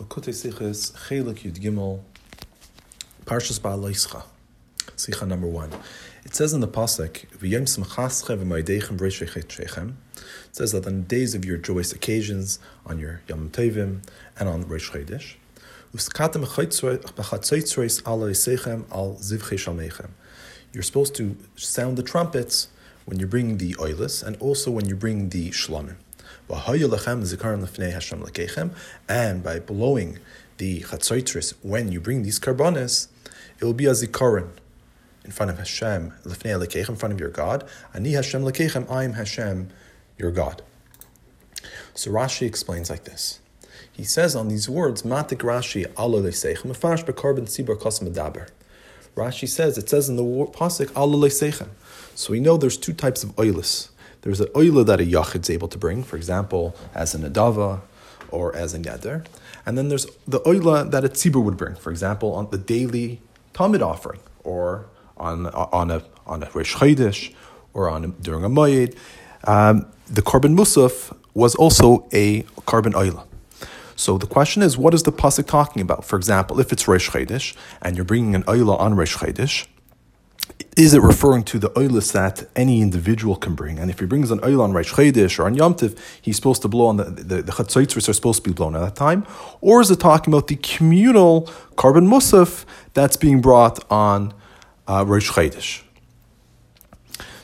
Lakutei Sichas Chelek Yud Gimel Parshas Behaloscha Sicha number one. It says in the pasuk V'yem Simchascha v'Moedechem Shechem. It says that on days of your joyous occasions, on your Yom Tovim, and on Rosh Chodesh, Uskatem b'chatzoitzreis ala Yisechem al Zivchei Shalmechem. You're supposed to sound the trumpets when you bring the oilis and also when you bring the shlamim. And by blowing the chatzoitris when you bring these karbonis, it will be a zikaron in front of Hashem, in front of your God. Ani Hashem lekechem, I am Hashem, your God. So Rashi explains like this. He says on these words, Matik Rashi Allah leseichem, afash bekarbon medaber. Rashi says, it says in the pasuk Allah. So we know there's two types of oilis. There's an oila that a yachid is able to bring, for example, as an adava or as a neder. And then there's the oila that a tzibur would bring, for example, on the daily tamid offering or on, on a on a Rish or on a, during a Moyed. Um, the korban musaf was also a korban oila. So the question is, what is the pasuk talking about? For example, if it's Chodesh and you're bringing an oila on Chodesh, is it referring to the oilis that any individual can bring? And if he brings an oil on Reish Chodesh or on Yom Tiv, he's supposed to blow on the, the, the are supposed to be blown at that time? Or is it talking about the communal korban musaf that's being brought on uh, Reish Chodesh?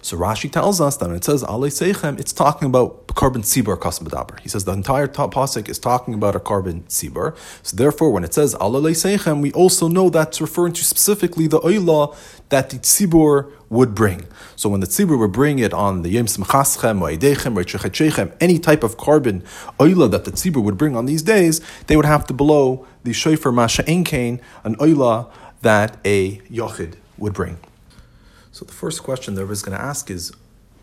So Rashi tells us that when it says Ale Seichem, it's talking about korban tzibur kasmadaber. He says the entire top pasuk is talking about a korban tzibur. So therefore, when it says Ale Seichem, we also know that's referring to specifically the oila that the tzibur would bring. So when the tzibur would bring it on the yom simchaschem, moedechem, reichechem, any type of korban oila that the tzibur would bring on these days, they would have to blow the shofar masha enkain, an oila that a yochid would bring. So the first question that everybody's going to ask is,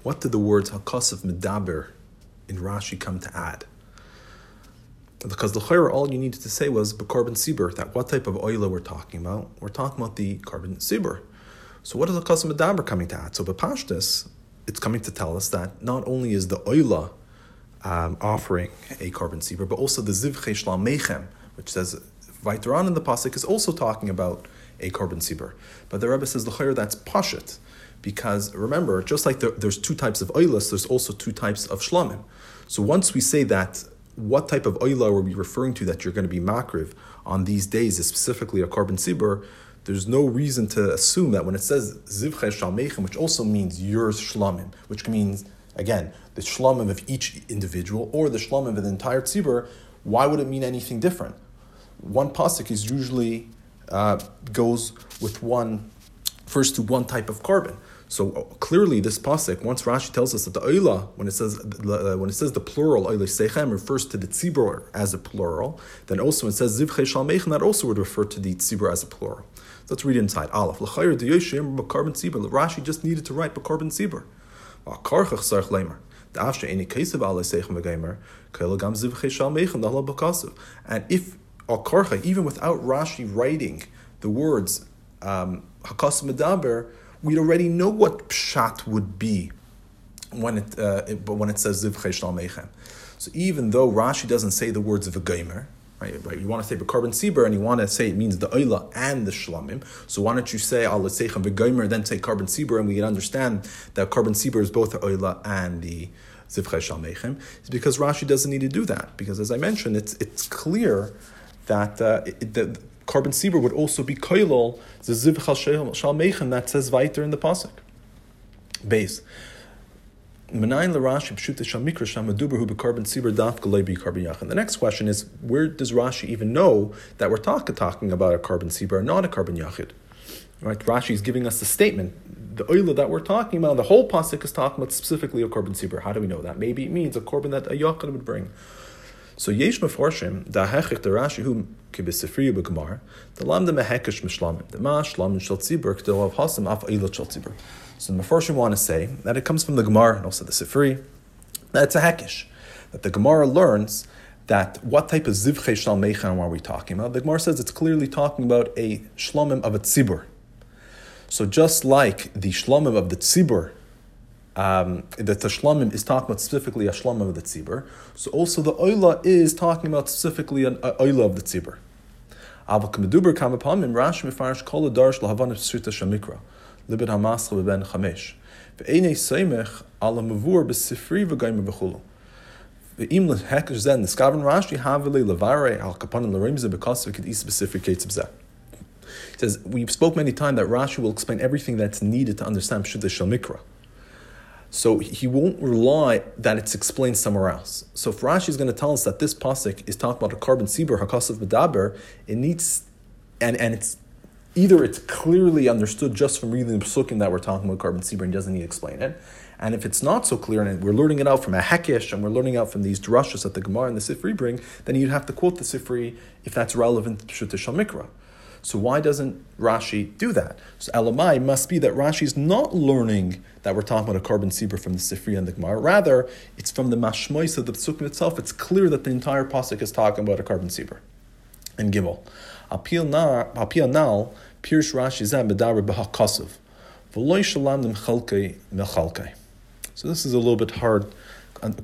what did the words hakasif medaber in Rashi come to add? Because the chayr, all you needed to say was korban sibur, that what type of oila we're talking about. We're talking about the korban sibur. So what is the kasam medaber coming to add? So bepashtis, it's coming to tell us that not only is the oila um, offering a korban sibur, but also the zivche shlam mechem, which says weiter in the pasuk is also talking about a korban sibur. But the Rebbe says the chayr that's pashit, because remember, just like there, there's two types of oilas, there's also two types of shlamim. So once we say that, what type of oila are we referring to that you're going to be makriv on these days is specifically a korban sibur, there's no reason to assume that when it says zivche shalmechem, which also means your shlamim, which means again the shlamim of each individual or the shlamim of the entire tzibur, why would it mean anything different? One pasuk is usually uh, goes with one, first to one type of korban. So uh, clearly, this pasuk, once Rashi tells us that the oila, when it says when it says the plural oila sechem refers to the tzibur as a plural, then also when it says zivche shalmeichen, that also would refer to the tzibur as a plural. So let's read inside. Aleph l'chayr diyoshim b'karban tzibur. Rashi just needed to write b'karban tzibur. Karchach sarch lemer. And if al karcha, even without Rashi writing the words um, hakas medaber, we'd already know what pshat would be when it, uh, it when it says ziv mechem. So even though Rashi doesn't say the words of a gamer, right, right, you want to say korban sibur and you want to say it means the oila and the shlamim. So why don't you say al seichem v'gamer then say korban sibur and we can understand that korban sibur is both the oila and the zivchei shalmechem? It's because Rashi doesn't need to do that because as I mentioned, it's it's clear that uh, it, the, korban sibur would also be koilol the ziv shalmeichen that says weiter in the pasuk. Base. The next question is, where does Rashi even know that we're talk, talking about a korban sibur and not a korban yachid? Right? Rashi is giving us the statement. The oila that we're talking about, the whole pasuk is talking about specifically a korban sibur. How do we know that? Maybe it means a korban that a yachid would bring. So yesh meforshim da hechich the Rashi hu b'gemar the mehekish mishlamim the hasam af. So the meforshim want to say that it comes from the Gemara and also the Sifri that it's a hekish that the Gemara learns that what type of zivche shal meichan are we talking about? The Gemara says it's clearly talking about a shlamim of a tzibur. So just like the shlamim of the tzibur um, the Tashlamim is talking about specifically a Shlamim of the Tzibur. So also the Oila is talking about specifically an Oila of the Tzibur. Aber kemeduber kam upon him, Rash mefarish kol darsh lahavan psuta shamikra, libet hamascha beben chamesh. Ve'ene seimech ala mavur besifri v'gayim b'chulu. Ve'im lehekesh zen, the skaven Rashi havili levare al kapanim because we could eat specific b'zeh. He says, we spoke many times that Rashi will explain everything that's needed to understand Pshuta Shal Mikra. So he won't rely that it's explained somewhere else. So if Rashi is going to tell us that this pasuk is talking about a korban sibur hakasav medaber, it needs, and and it's either it's clearly understood just from reading the pasukim that we're talking about korban sibur and doesn't need to explain it, and if it's not so clear and we're learning it out from a hekesh and we're learning out from these drushes that the Gemara and the Sifri bring, then you'd have to quote the Sifri if that's relevant to Pshuta Mikra. So why doesn't Rashi do that? So Elamai must be that Rashi is not learning that we're talking about a korban sibur from the Sifri and the Gemara. Rather, it's from the mashmois of the Psukim itself. It's clear that the entire pasuk is talking about a korban sibur. And Gimel. Apil nal, Pirsh Rashi zem bedar b'hakasuv. V'loy shalam nemchalkei mechalkei. So this is a little bit hard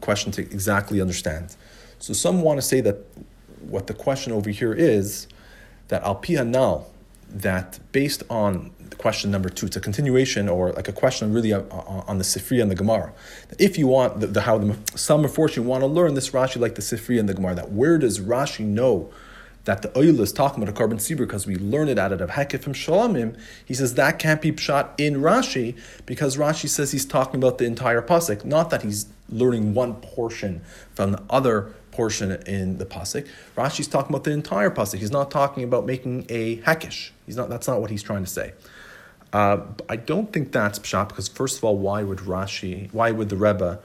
question to exactly understand. So some want to say that what the question over here is that al nal, that based on question number two, it's a continuation or like a question really on the Sifri and the Gemara. If you want the, the how the, some of fortune want to learn this Rashi like the Sifri and the Gemara, that where does Rashi know that the oil is talking about a korban sibur because we learn it out of Hekifim Shalamim, he says that can't be shot in Rashi because Rashi says he's talking about the entire pasuk, not that he's learning one portion from the other portion in the pasuk. Rashi's talking about the entire pasuk. He's not talking about making a hekish. He's not. That's not what he's trying to say. Uh, I don't think that's pshat because first of all, why would Rashi? Why would the Rebbe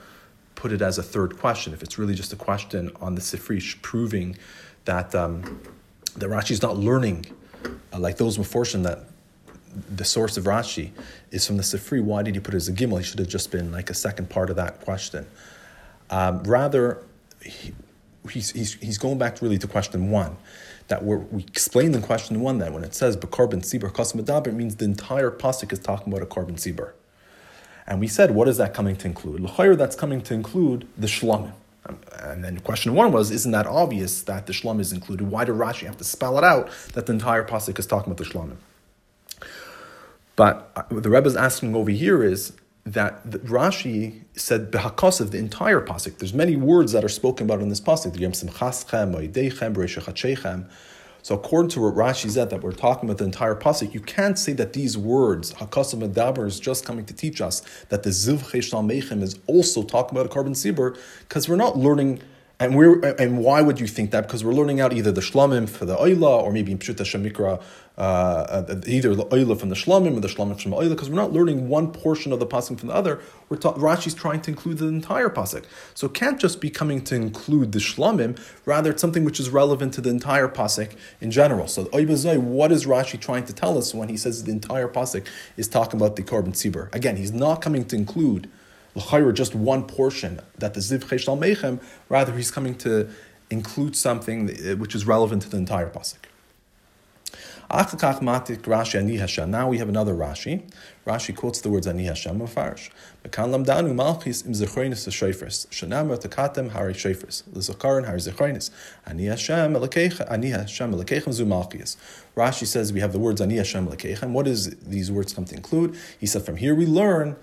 put it as a third question if it's really just a question on the Sifrish proving that um, that Rashi's not learning uh, like those Meforshim that the source of Rashi is from the Sifri. Why did he put it as a gimel? He should have just been like a second part of that question. Um, rather, he, he's, he's, he's going back really to question one. That we we explained in question one that when it says korban sibur kasim it means the entire pasuk is talking about a korban sibur. And we said, what is that coming to include? L'chayr, that's coming to include the shlamim. And then question one was, isn't that obvious that the shlam is included? Why did Rashi have to spell it out that the entire pasuk is talking about the shlamim? But uh, the Rebbe is asking over here is, that Rashi said behakosiv the entire pasuk. There's many words that are spoken about in this pasuk. So according to what Rashi said that we're talking about the entire pasuk, you can't say that these words hakasav medaber is just coming to teach us that the ziv mechem is also talking about a korban sibur because we're not learning and we're and why would you think that? Because we're learning out either the shlamim for the oila or maybe in pshuta shemikra, uh, uh, either the oila from the shlamim or the shlamim from the oila. Because we're not learning one portion of the pasuk from the other. We're ta- Rashi's trying to include the entire pasuk, so it can't just be coming to include the shlamim. Rather, it's something which is relevant to the entire pasuk in general. So, oibazoi, what is Rashi trying to tell us when he says the entire pasuk is talking about the korban tzibur? Again, he's not coming to include l'chayra just one portion that the ziv cheshal mechem. Rather, he's coming to include something eh, which is relevant to the entire pasuk. Now we have another Rashi. Rashi quotes the words Ani Hashem Mefarish. Mekan lamdanu malchis im zechroinis shayfers. Shanam takatem hari shayfers. L'zakarin hari zechroinis. Ani Hashem elakechem. Ani Hashem elakechem zu malchis. Rashi says we have the words Ani Hashem elakechem. What does these words come to include? He said from here we learn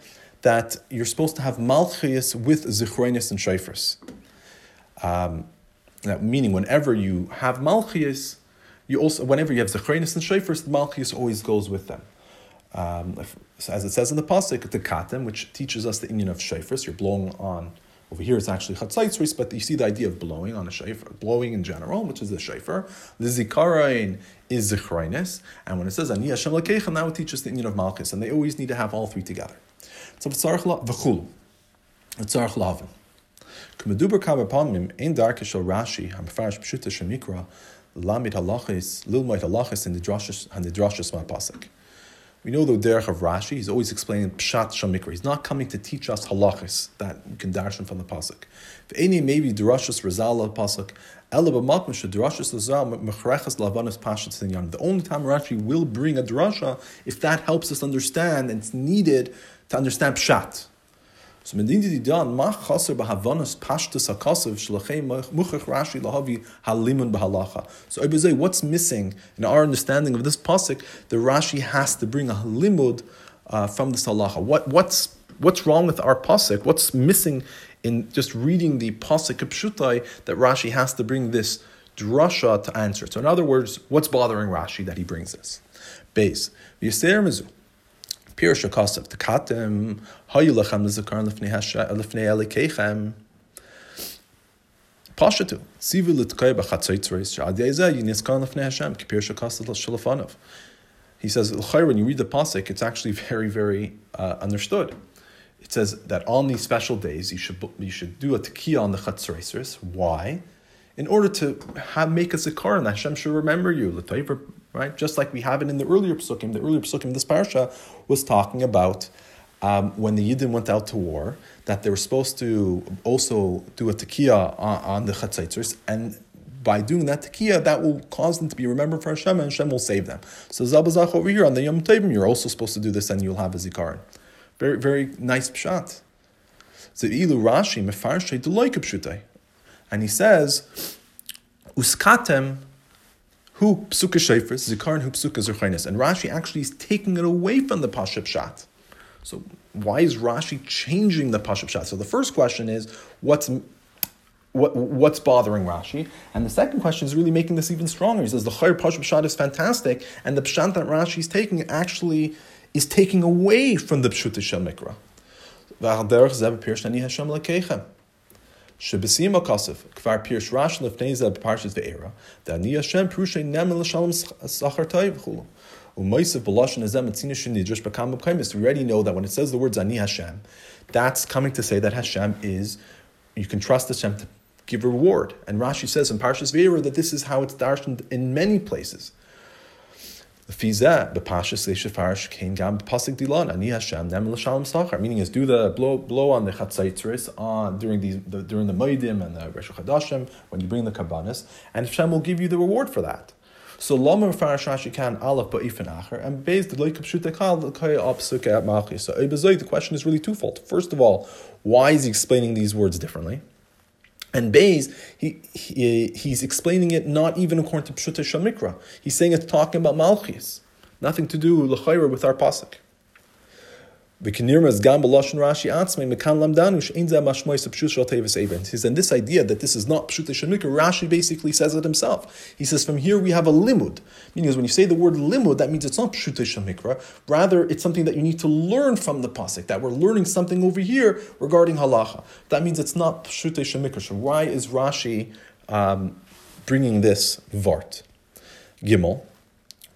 that you're supposed to have malchus with zichronis and shayfers. Um, meaning, whenever you have malchus, you also whenever you have zichronis and shayfers, the malchus always goes with them. Um, if, as it says in the pasuk, the katem, which teaches us the union of shayfers, you're blowing on. Over here, it's actually chatzaitzris, but you see the idea of blowing on a shayfer, blowing in general, which is the shayfer. The zikarain is zichronis, and when it says ani Hashem now it teaches the union of malchus, and they always need to have all three together. So v'tzarich la v'chul. V'tzarich lavin. K'meduber kaber palmim ein darke shel Rashi hamfarish pshuta shemikra lamid halachis lilmoit halachis in the drashas and the drashas ma'pasik. We know the derech of Rashi. He's always explaining pshat shamikra. He's not coming to teach us halachis that you can darshan from the pasuk. If any maybe drashas rezal pasuk. The only time Rashi will bring a drasha if that helps us understand and it's needed to understand pshat. So medindi dan ma chaser bahavanas pashtus hakasav shlachem muchach Rashi lahavi halimun bahalacha. So I say, what's missing in our understanding of this pasuk? The Rashi has to bring a halimud uh, from this halacha. What what's what's wrong with our pasuk? What's missing in just reading the pasuk pshutai that Rashi has to bring this drasha to answer? So in other words, what's bothering Rashi that he brings this? Base. Pirush Elikechem. Pashatu, Sivu Hashem, Shalafanov. He says, when you read the Pasuk, it's actually very, very uh, understood. It says that on these special days, you should, you should do a tekiah on the Chatzreisers. Why? In order to have, make a zikar, and Hashem should remember you right? Just like we have it in the earlier psukim. The earlier psukim this parsha was talking about um, when the Yidden went out to war, that they were supposed to also do a tekiah on, on the chatzaitzers, and by doing that tekiah, that will cause them to be remembered for Hashem, and Hashem will save them. So Zabazach over here on the Yom Tovim, you're also supposed to do this, and you'll have a zikaron. Very, very nice pshat. So ilu Rashi mefarshe deloike and he says, uskatem who psuka shayfers, zikaron who psuka zerchainis. And Rashi actually is taking it away from the pashab shat. So why is Rashi changing the pashab shat? So the first question is, what's what, what's bothering Rashi? And the second question is really making this even stronger. He says the Chayr Pashab Pshat is fantastic, and the Pshat that Rashi is taking actually is taking away from the Pshut Shel Mikra. Kvar Pirsh Rash Lefneza Parshas Ve'era, the Ani Hashem Prushay Nem L'Shalom Sachar Tayv Chulu. Umaisiv B'Lashon Azem Etzina Shenidrash Bakam B'Kaimis. We already know that when it says the words Ani Hashem, that's coming to say that Hashem is, you can trust Hashem to give reward. And Rashi says in Parshas Ve'era that this is how it's darshaned in many places. Meaning is do the blow blow on the chatzaitzris on during these the, during the Moedim and the Rosh Chadashim when you bring the kabbanis, and Hashem will give you the reward for that. So lama farash Rashi can aleph ba'ifin acher and based the loikab shutekal opsuke at machi. So the question is really twofold. First of all, why is he explaining these words differently? And Bayes, he, he, he's explaining it not even according to Pshuta Shamikra. He's saying it's talking about Malchis. Nothing to do with our pasuk. Rashi and this idea that this is not Pshut Rashi basically says it himself. He says from here we have a limud. Meaning when you say the word limud, that means it's not Pshut Shemikra, rather it's something that you need to learn from the pasuk, that we're learning something over here regarding halacha. That means it's not Pshut Shemikra. So why is Rashi um, bringing this vart? Gimel.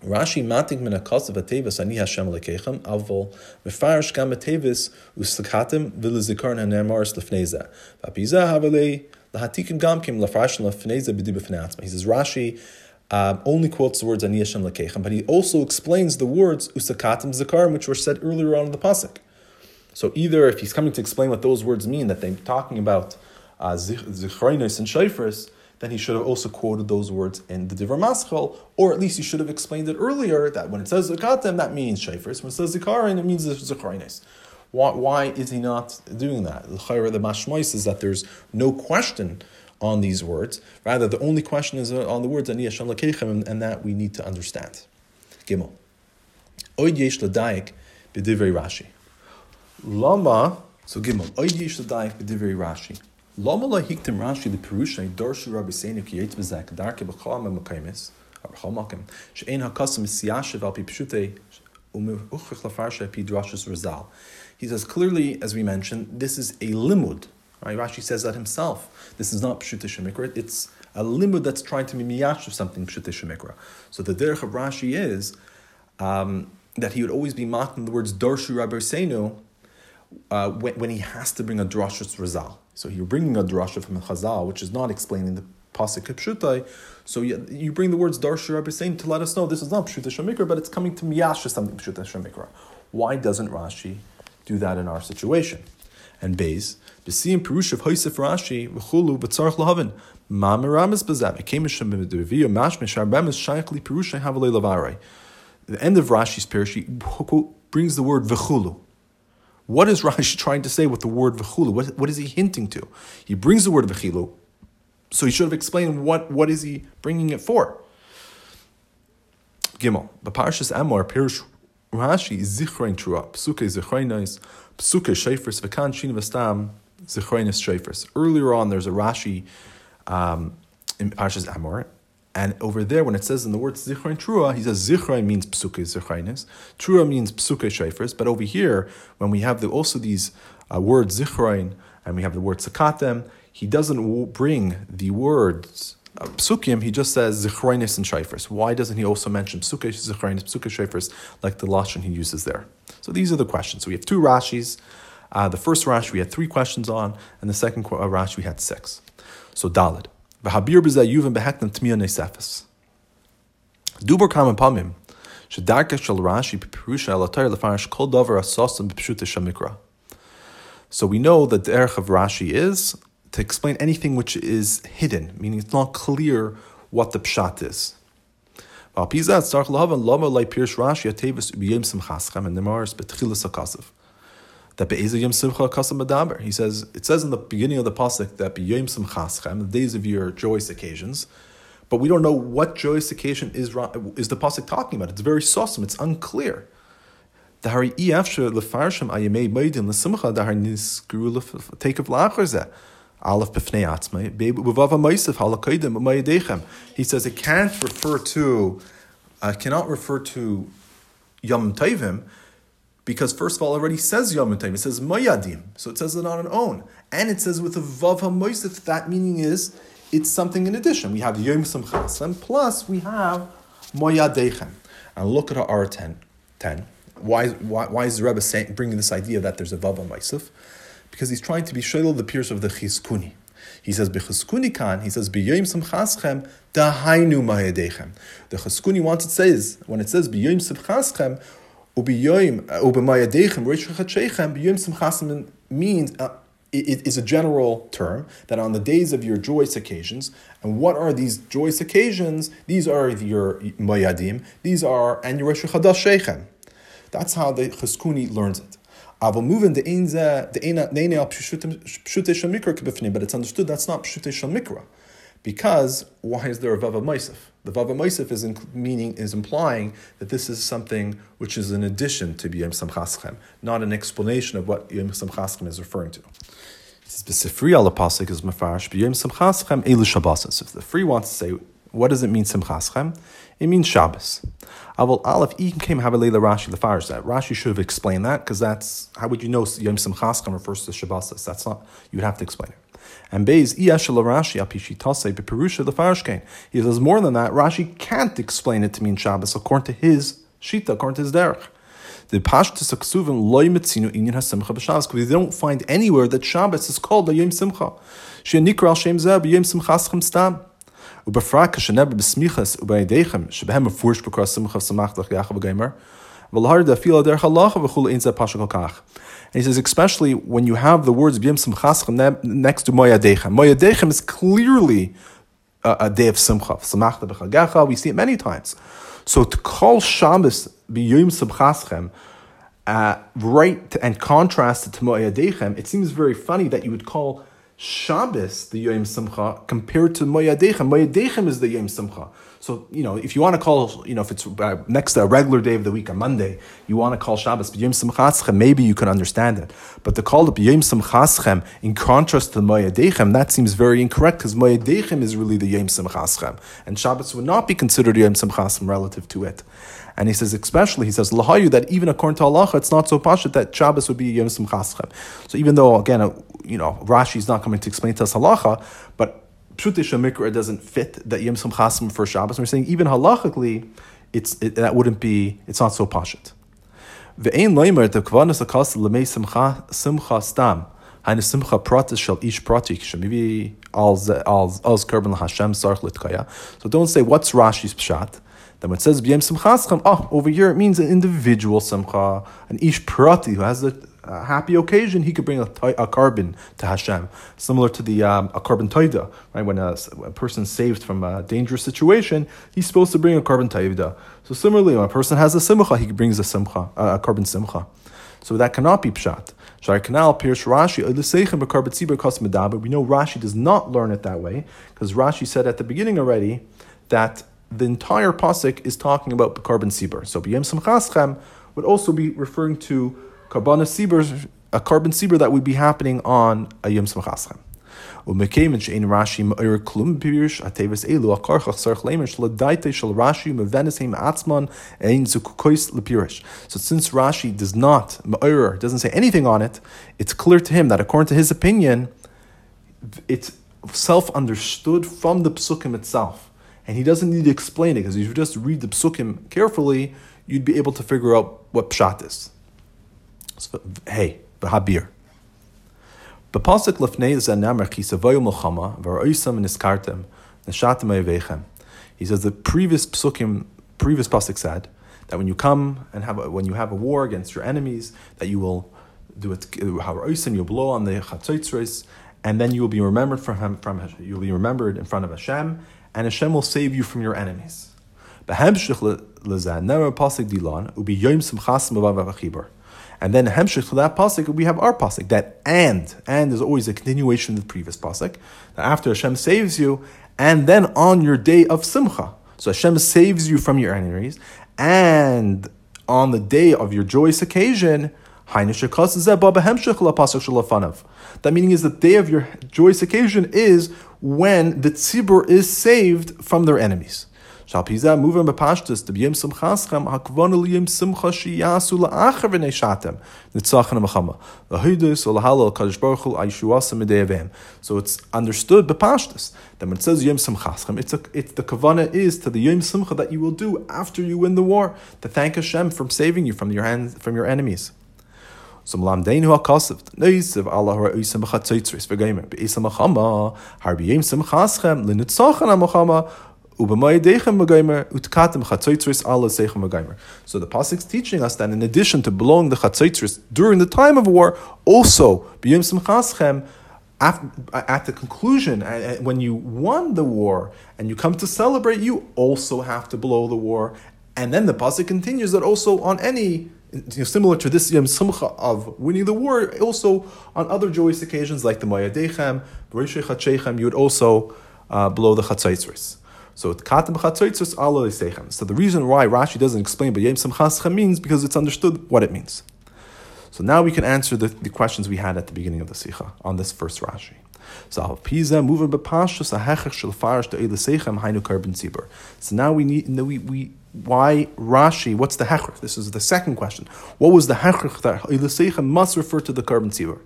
Rashi matik min akasav atevis ani Hashem lekechem avol mefarish gam atevis uslakatim v'lezikarn hanermaris lefneza v'apiza havelei lahatikim gamkim lafarish lefneza b'di He says Rashi um, only quotes the words ani Hashem lekechem, but he also explains the words usakatim zikarim, which were said earlier on in the pasuk. So either if he's coming to explain what those words mean, that they're talking about uh, zichroinos and shayfers, then he should have also quoted those words in the Divrei Maschal, or at least he should have explained it earlier that when it says Zakatim, that means Shafris. When it says Zikarin, it means Zakarines. Why, why is he not doing that? The mashmois is that there's no question on these words. Rather, the only question is uh, on the words Ani Hashem and that we need to understand. Gimel. Oid yesh l'daik b'divrei Rashi. Lama, so Gimel. Oid yesh l'daik b'divrei Rashi. Hiktim Rashi the Darshu Rabbi darke siyashiv pi drashus. He says clearly, as we mentioned, this is a limud. Right? Rashi says that himself. This is not pshutei shemikra. It's a limud that's trying to be miyash of something pshutei shemikra. So the derech of Rashi is um, that he would always be mocking the words Dorshu Rabbi Seinu uh, when, when, he has to bring a drashus Razal. So you're bringing a drasha from a Chazal, which is not explaining the pasuk pshutai. So you, bring the words darsha Rabbi saying to let us know this is not pshuta shemikra, but it's coming to miyasha something pshuta shemikra. Why doesn't Rashi do that in our situation? And Beis, b'siyim perush of hoisef Rashi v'chulu b'tzarch lahavin ma meramis b'zeh it came misham b'meduviyah mash mishar bemis shaychli perushay havalei lavarei. The end of Rashi's Parish brings the word v'chulu. What is Rashi trying to say with the word v'chulu? What, what is he hinting to? He brings the word v'chilu, so he should have explained what, what is he bringing it for. Gimel, the Parshas Emor, Pirush Rashi, Zichrein Trua, Psuke Zichreinis, Psuke Shefers, V'kan Shin V'stam, Zichreinis Shefers. Earlier on, there's a Rashi um, in Parshas Emor, and over there, when it says in the word Zichrein Trua, he says Zichrein means Psuke Zichreinis, Trua means Psuke Shefers, but over here, when we have the, also these uh, words Zichrein, and we have the word Sakatem, he doesn't bring the words uh, psukim, he just says zichronis and shayfers. Why doesn't he also mention psuke zichronis, psuke shayfers, like the lashon he uses there? So these are the questions. So we have two Rashis. Uh, the first Rashi we had three questions on, and the second uh, Rashi we had six. So Dalid. V'habir b'zeh yuvim shel Rashi kol asosim b'pshuta shamikra. So we know that the erech of Rashi is to explain anything which is hidden, meaning it's not clear what the pshat is. And the That He says it says in the beginning of the pasuk that b'yom simchaschem, the days of your joyous occasions, but we don't know what joyous occasion is is the pasuk talking about. It's very sosim. It's unclear. The hari iafshe lefarshem ayemei moedim lesimcha hari niskru take of lachar Aleph b'fnei atzmai, b'vav ha'maisiv halakaydim b'mayadechem. He says it can't refer to, uh, cannot refer to Yom Tovim, because first of all, already says Yom Tovim. It says Mayadim, so it says it on its own, and it says with a vav ha'maisiv. That meaning is it's something in addition. We have Yom Simchasem, plus we have Moyadechem. And look at our 10. 10. Why, why, why is the Rebbe saying, bringing this idea that there's a Vav Maisif? because he's trying to be shayl the peers of the chizkuni. He says bechizkuni kan. He says b'yoyim simchaschem dahainu ma'yadechem. The chizkuni wants it says when it says b'yoyim simchaschem uh, means. Uh, it is a general term that on the days of your joyous occasions, and what are these joyous occasions? These are your mayadim, these are and your Chadash Shechem. That's how the Chizkuni learns it. But it's understood that's not pshute shel mikra, because why is there a vava meisif? The vava meisif is in, meaning is implying that this is something which is in addition to b'yem samchaschem, not an explanation of what yom samchaschem is referring to. If the free wants to say, what does it mean samchaschem? It means Shabbos. Aval Aleph Even came Havilela Rashi the Farish that Rashi should have explained that because that's how would you know Yom Simchaschem refers to Shabbos? That's not you'd have to explain it. And Beis Iyashel Rashi Apishitase Beperusha the Farishkain. He says more than that. Rashi can't explain it to mean Shabbos according to his shita, according to his derech. The Pashtus Aksuvim loy mitzinu inyan hasimcha b'Shabbos because they don't find anywhere that Shabbos is called a Yom Simcha. She nikra al shem zeh b'Yom Simchaschem stam. ובפרט כשנבר בסמיכס ובעדיכם, שבהם מפורש בקרא שמחה שמח לך יחד וגמר, ולהר דאפילה דרך הלכה וכולי אין זה פשוט כל כך. and he says, especially when you have the words b'yim simchaschem next to moyadechem. Moyadechem is clearly a, a day of simcha. Samachta b'chagacha, we see it many times. So to call Shabbos b'yim simchaschem, uh, right and contrast it to moyadechem, it seems very funny that you would call Shabbos, the Yom Simcha, compared to Moyadechem. Moyadechem is the Yom Simcha. So, you know, if you want to call, you know, if it's uh, next to a regular day of the week, a Monday, you want to call Shabbos But Yom Simchaschem, maybe you can understand it. But to call it Yom Simchaschem in contrast to Moyadechem, that seems very incorrect because Moyadechem is really the Yom Simchaschem. And Shabbos would not be considered Yom Simchaschem relative to it. And he says, especially, he says, Lahayu, that even according to Allah, it's not so pashut that Shabbos would be Yom Simchaschem. So even though, again, uh, you know, Rashi is not coming to explain to us halacha, but Pshutish Mikra doesn't fit that Yom Simchasim for Shabbos. And we're saying even halachically, it's, it, that wouldn't be, it's not so pashut. Ve'ein leimer the kvanas akas lemei simcha simcha stam. Eine simcha pratis shall ish pratik shemivi als als karban Hashem sarch litkaya. So don't say what's Rashi's pshat. Then when it says b'yem simchaschem, oh, over here it means an individual simcha, an ish prati who has a, a happy occasion, he could bring a, a korban to Hashem, similar to the um, a korban taida, right? When a, a person saved from a dangerous situation, he's supposed to bring a korban taida. So similarly, when a person has a simcha, he brings a simcha, a korban simcha. So that cannot be pshat. Shar Kanal appears Rashi, we know Rashi does not learn it that way, because Rashi said at the beginning already that the entire pasuk is talking about the korban Sibur. So B'yem Samchaschem would also be referring to a korban seber that would be happening on a Yom Smachaschem. So since Rashi does not, מאיר, doesn't say anything on it, it's clear to him that according to his opinion, it's self-understood from the psukim itself. And he doesn't need to explain it, because if you just read the psukim carefully, you'd be able to figure out what pshat is. Hey, v'habir. B'pasuk lefnei zanamar chisavoyu milchama v'ra'isam niskartem neshatem ayvechem. He says the previous psukim, previous pasuk said that when you come and have a, when you have a war against your enemies, that you will do it ha'ra'isam, you'll blow on the chatzotzres, and then you will be remembered from him, from you'll be remembered in front of Hashem, and Hashem will save you from your enemies. Behemshich lezan never pasuk dilan ubi yom simchas mavav and then hemshich to that pasuk, we have our pasuk that and and is always a continuation of the previous pasuk. That after Hashem saves you, and then on your day of simcha, so Hashem saves you from your enemies, and on the day of your joyous occasion. That meaning is the day of your joyous occasion is when the tzibur is saved from their enemies. Hakvonu liyim kadosh ayishuasa. So it's understood bepashtus that when it says yim simchaschem, it's a, it's the kavana is to the yim simcha that you will do after you win the war to thank Hashem from saving you from your hands from your enemies. So Allah ha'chama har b'yim simchaschem l'nitzachon ha'machama so the pasuk is teaching us that in addition to blowing the chatzotzris during the time of war, also at the conclusion, when you won the war and you come to celebrate, you also have to blow the war. And then the pasuk continues that also on any you know, similar to this Yom Simcha of winning the war, also on other joyous occasions like the Moyadechem, you would also uh, blow the Chatzaitris. So sechem. So the reason why Rashi doesn't explain but yem samchaschem means because it's understood what it means. So now we can answer the, the questions we had at the beginning of the Sikha on this first Rashi. So now we need we we why Rashi? What's the hechrich? This is the second question. What was the hechrich that sechem must refer to the korban zibur?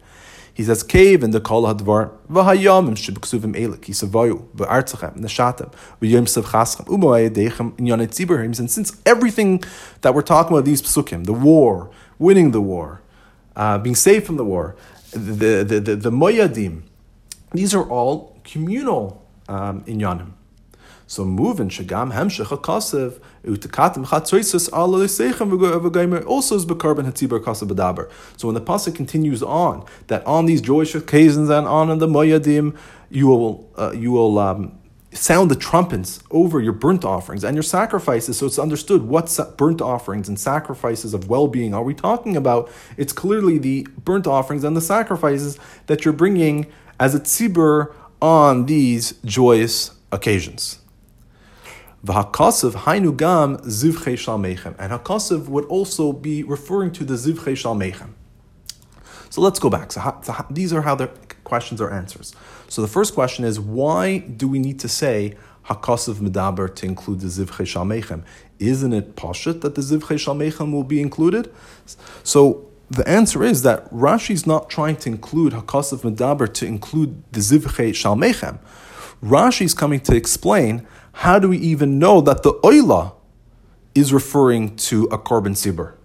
He says, "Cave in the kol hadvar v'hayamim shebeksuvim elik yisavayu v'artzachem neshatem v'yom sav chaschem umoayedechem in yonet tziburim." And since everything that we're talking about these psukim, the war, winning the war, uh, being saved from the war, the the the, the moyadim, these are all communal um, inyanim. So moving shagam hemshech akasev utakatim chatzoisus ala leseichem v'gaimer also is bekarban hatzibar kasev b'daber. So when the pasuk continues on that on these joyous occasions and on the moyadim you will uh, you will um, sound the trumpets over your burnt offerings and your sacrifices. So it's understood what burnt offerings and sacrifices of well-being are we talking about. It's clearly the burnt offerings and the sacrifices that you're bringing as a tzibur on these joyous occasions. V'hakasav hainu gam zivchei shalmechem. And hakasav would also be referring to the zivchei shalmechem. So let's go back. So, ha, so ha, these are how the questions are answers. So the first question is, why do we need to say hakasav medaber to include the zivchei shalmechem? Isn't it pashut that the zivchei shalmechem will be included? So the answer is that Rashi is not trying to include hakasav medaber to include the zivchei shalmechem. Rashi is coming to explain how do we even know that the oila is referring to a korban sibur?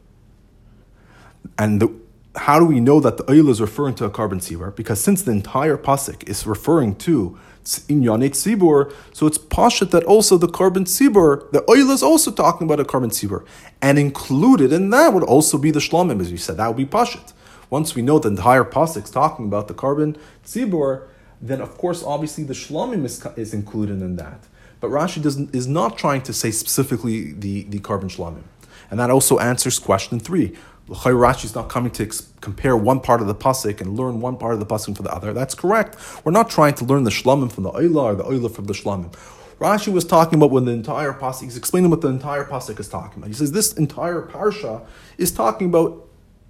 And the, how do we know that the oila is referring to a korban sibur? Because since the entire pasuk is referring to inyanet sibur, so it's pashut that also the korban sibur, the oil is also talking about a korban sibur, and included in that would also be the shlomim, as we said. That would be pashut. Once we know the entire pasuk is talking about the korban sibur, then of course, obviously, the shlomim is, is included in that. But Rashi doesn't, is not trying to say specifically the, the korban shlamim. And that also answers question three. Rashi is not coming to ex- compare one part of the pasuk and learn one part of the pasuk from the other. That's correct. We're not trying to learn the shlamim from the oila or the oila from the shlamim. Rashi was talking about when the entire pasuk. He's explaining what the entire pasuk is talking about. He says this entire parsha is talking about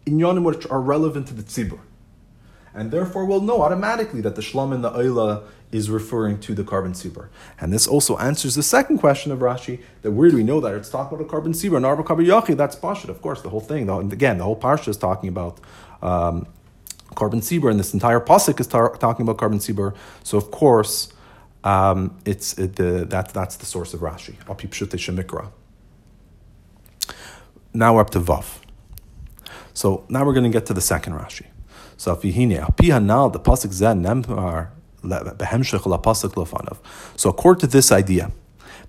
inyanim which are relevant to the tzibur, and therefore we'll know automatically that the shlam and the oila is referring to the korban tzibur. And this also answers the second question of Rashi: that where do we know that it's talking about a korban tzibur and arba yachi? That's pashut, of course. The whole thing, the, again, the whole parsha is talking about. Um, korban tzibur, and this entire pasuk is tar- talking about korban tzibur. So, of course, um, it's it, the, that, that's the source of Rashi. Now we're up to Vav. So now we're going to get to the second Rashi. So Fihine, the Pasuk Zen Nemar So according to this idea,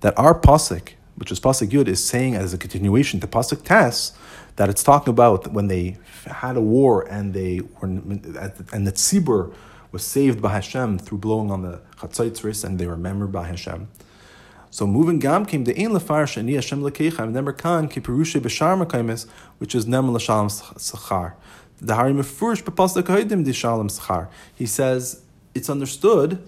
that our Pasuk, which is Pasuk Yud, is saying as a continuation to Pasuk Tes, that it's talking about when they had a war and they were and the Tzibur was saved by Hashem through blowing on the Chatzaitzris and they were remembered by Hashem. So moving gam came the ein lefar shani Hashem lekechem nemer kan ki perushe b'shar makaimis, which is nem l'shalom sachar. The hari mefurish b'pasuk haidim di shalom sachar. He says it's understood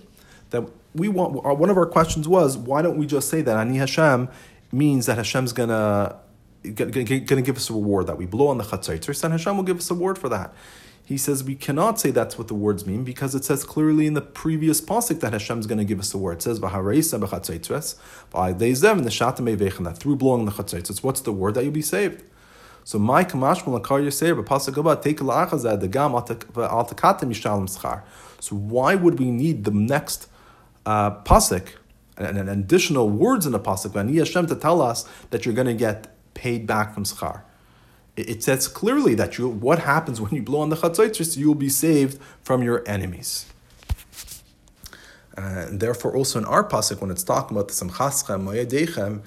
that we want. One of our questions was why don't we just say that ani Hashem means that Hashem's gonna to give us a reward that we blow on the chatzaitzris, and Hashem will give us a reward for that he says we cannot say that's what the words mean because it says clearly in the previous pasuk that Hashem is going to give us a word. It says v'hareisa b'chatzaitzres v'aydeizev and the shatam that through blowing the chatzaitzres, what's the word that you'll be saved? So my kamashmal lakar yasir b'pasuk abba take la'achazad the gam altakatim yishalem schar. So why would we need the next uh, pasuk and, and additional words in the pasuk v'ani Hashem to tell us that you're going to get paid back from schar? it says clearly that you, what happens when you blow on the chatzaitis, you will be saved from your enemies. Uh, and therefore, also in our pasuk, when it's talking about the samchaschem moyedechem,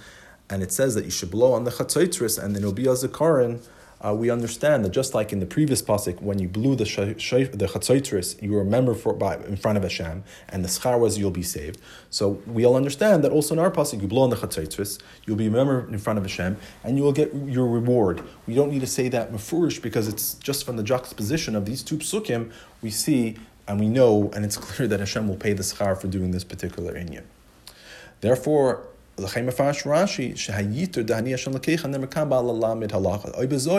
and it says that you should blow on the chatzaitis, and then it'll be a zikaron, uh, we understand that just like in the previous pasuk, when you blew the sh- the chatzotris, you were a member for, by, in front of Hashem, and the schar was you'll be saved. So we all understand that also in our pasuk, you blow on the chatzotris, you'll be a member in front of Hashem, and you will get your reward. We don't need to say that mafurish because it's just from the juxtaposition of these two psukim we see and we know, and it's clear that Hashem will pay the schar for doing this particular inyan. Therefore, Rashi,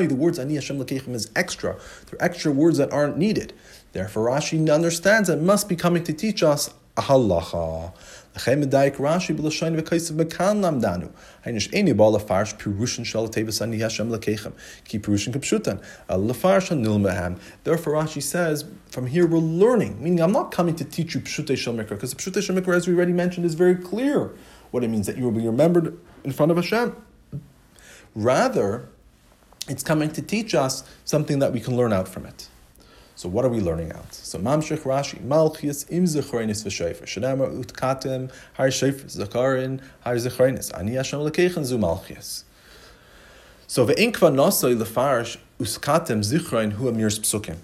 The words Ani Hashem Lekechem is extra. They're extra words that aren't needed. Therefore, Rashi understands that must be coming to teach us a halacha. Lechem medayik Rashi b'lashayin v'kaisav mekan lamdanu. Hainish eni ba lafarsh pirushin shal tevis ani Hashem lekechem ki pirushin kapshutan lafarsh nil meham. Therefore, Rashi says from here we're learning. Meaning, I'm not coming to teach you pshutei shal mikra because pshutei shal mikra, as we already mentioned, is very clear what it means that you will be remembered in front of Hashem. Rather, it's coming to teach us something that we can learn out from it. So what are we learning out? So Mamshech Rashi, Malchias im Zechroinis v'Shofer, Shenamar utkatim har Shofer Zakarin har Zechroinis, Ani Hashem lekechen zu Malchias. So ve'inkva nosoi lefarish uskatim zichroin hu amirs psukim.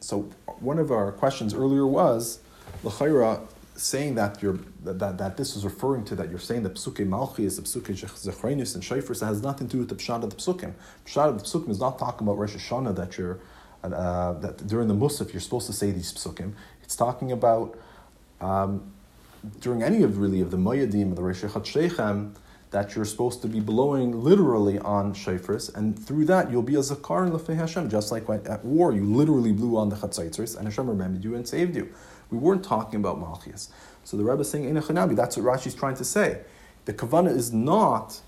So one of our questions earlier was, l'chayra, saying that you're that, that, this is referring to that you're saying that psukim malchi is the psukim zechrenis and shayfers that has nothing to do with the pshat of the psukim. Pshat of the psukim is not talking about Rosh Hashanah that you're uh, that during the musaf you're supposed to say these psukim. It's talking about um, during any of really of the moyadim of the Rosh Hashanah that you're supposed to be blowing literally on shayfers, and through that you'll be a zakar in lefei Hashem, just like at war you literally blew on the chatzaitzers, and Hashem remembered you and saved you. We weren't talking about Malchias. So the Rebbe is saying, that's what Rashi is trying to say. The kavana is not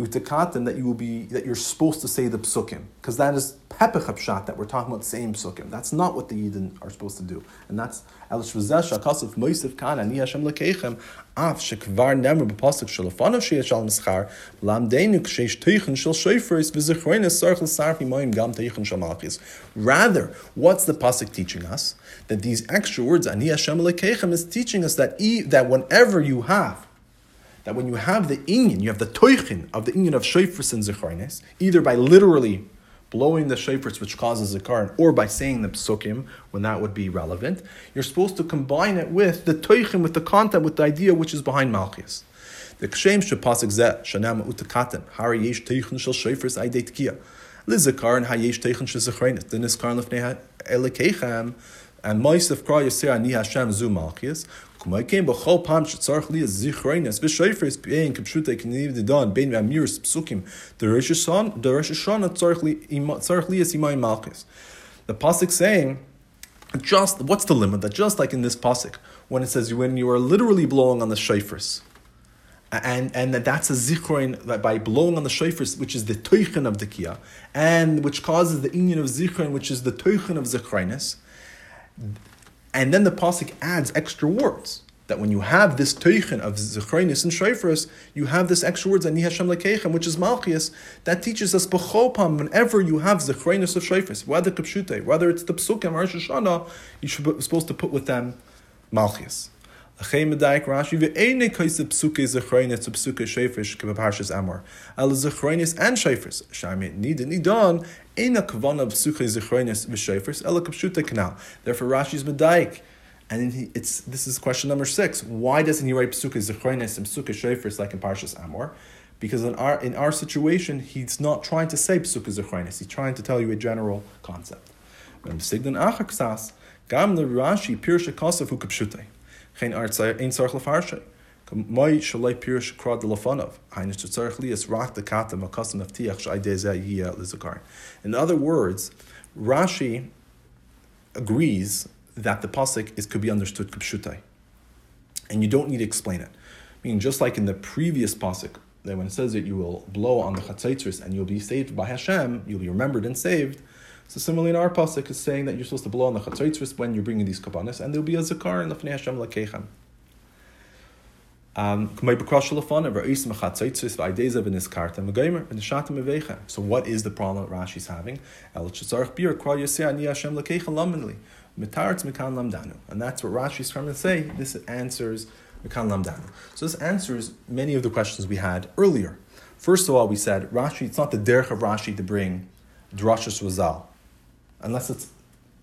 utakatim that you will be that you're supposed to say the psukim because that is pepechapshat that we're talking about the same psukim. That's not what the yidden are supposed to do, and that's el shvazesh akasuf moisif kan ani Hashem lekeichem af shekvar nemer b'pasuk shalafanav sheyashal mischar lamdeinu kshesh teichen shel shofris v'zichroines sarchel sarfi moim gam teichen shamalchis. Rather, what's the pasuk teaching us? That these extra words ani Hashem lekeichem is teaching us that e, that whenever you have that when you have the inyan, you have the toichin of the inyan of shofars and zecharnes, either by literally blowing the shofars which causes zikaron, or by saying the psukim when that would be relevant, you're supposed to combine it with the toichin, with the content, with the idea which is behind malchus. The kshem shepasik zeh shanam utakatem hari yesh toichin shel shofars aidei tkiya. Lizakar and Hayesh Teichen Shizachrenis. Then is Karn Lefnei Elekechem. And Moisef Kra Yasir Ani Hashem Zu Malchias. Kumai came b'chol pam shetzarch li zichreines v'shoifres bein k'pshutei k'niv didan bein v'amiris psukim Hashanah the Rosh Hashanah tzarch li tzarch li is imay malchus. The pasuk saying just what's the limit that just like in this pasuk when it says when you are literally blowing on the shofars and and that that's a zichron that by blowing on the shofars, which is the toichen of the kia, and which causes the union of zichron, which is the toichen of zichronis. And then the pasuk adds extra words that when you have this toichen of zichronis and shofars, you have this extra words ani Hashem lekechem, which is malchias, that teaches us b'chopam whenever you have zichronis of shofars, whether kapshute, whether it's the psukim or Hashanah, you should be supposed to put with them malchias. Achay medayik Rashi ve'ene kaisa psuke zechroinis to psuke shayfish kebeparshas Amor. El zechroinis and shayfish. Shami nidin nidan ena kavana psuke zechroinis v'shayfish el kapshuta canal. Therefore Rashi's medayik. And it's this is question number six. Why doesn't he write psuke zechroinis and psuke shayfish like in Parshas Amor? Because in our in our situation, he's not trying to say psuke zechroinis. He's trying to tell you a general concept. Rak the of tiach lizakar. In other words, Rashi agrees that the pasuk is could be understood kapshutai, and you don't need to explain it. I mean, just like in the previous pasuk, that when it says that you will blow on the chatzaitzris and you'll be saved by Hashem, you'll be remembered and saved. So similarly in our pasuk is saying that you're supposed to blow on the chatzaitzris when you're bringing these kabbanis, and there'll be a zakar in the fnei Hashem lakechem. Um, so what is the problem that Rashi's having? And that's what Rashi's trying to say. This answers. So this answers many of the questions we had earlier. First of all, we said Rashi, it's not the derech of Rashi to bring drashas razal unless it's